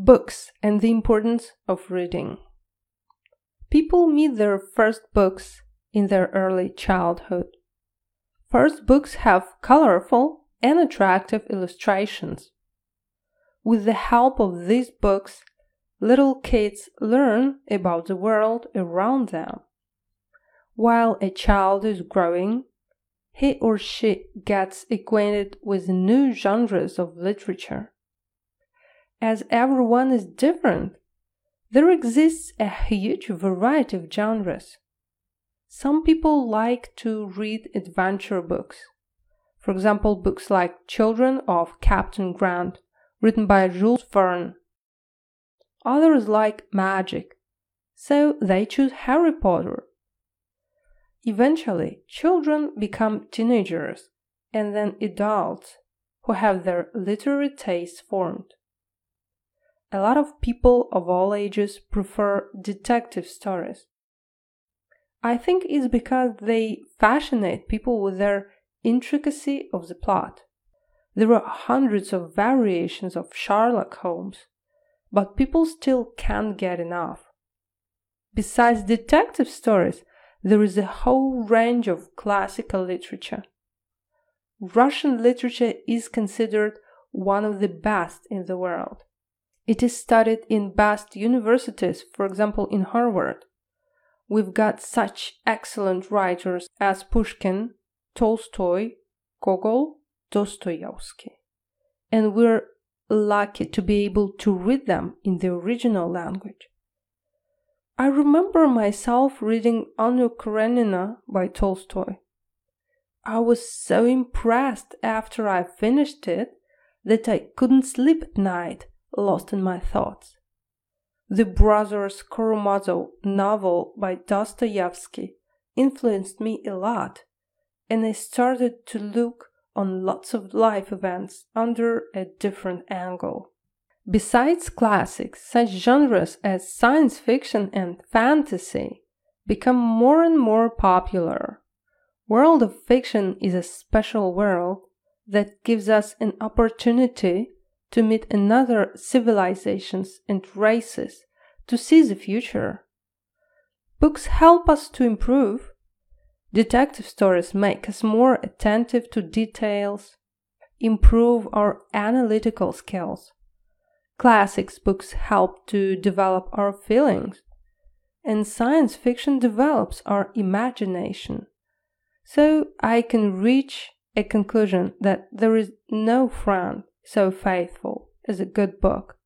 Books and the importance of reading. People meet their first books in their early childhood. First books have colorful and attractive illustrations. With the help of these books, little kids learn about the world around them. While a child is growing, he or she gets acquainted with new genres of literature as everyone is different, there exists a huge variety of genres. Some people like to read adventure books. For example, books like Children of Captain Grant, written by Jules Verne. Others like magic, so they choose Harry Potter. Eventually, children become teenagers and then adults who have their literary tastes formed a lot of people of all ages prefer detective stories. I think it's because they fascinate people with their intricacy of the plot. There are hundreds of variations of Sherlock Holmes, but people still can't get enough. Besides detective stories, there is a whole range of classical literature. Russian literature is considered one of the best in the world. It is studied in best universities, for example, in Harvard. We've got such excellent writers as Pushkin, Tolstoy, Gogol, Dostoevsky. And we're lucky to be able to read them in the original language. I remember myself reading Anna Karenina by Tolstoy. I was so impressed after I finished it that I couldn't sleep at night lost in my thoughts. The Brothers Karamazov novel by Dostoevsky influenced me a lot, and I started to look on lots of life events under a different angle. Besides classics, such genres as science fiction and fantasy become more and more popular. World of fiction is a special world that gives us an opportunity to meet another civilizations and races, to see the future. Books help us to improve. Detective stories make us more attentive to details, improve our analytical skills. Classics books help to develop our feelings, and science fiction develops our imagination. So I can reach a conclusion that there is no friend so faithful is a good book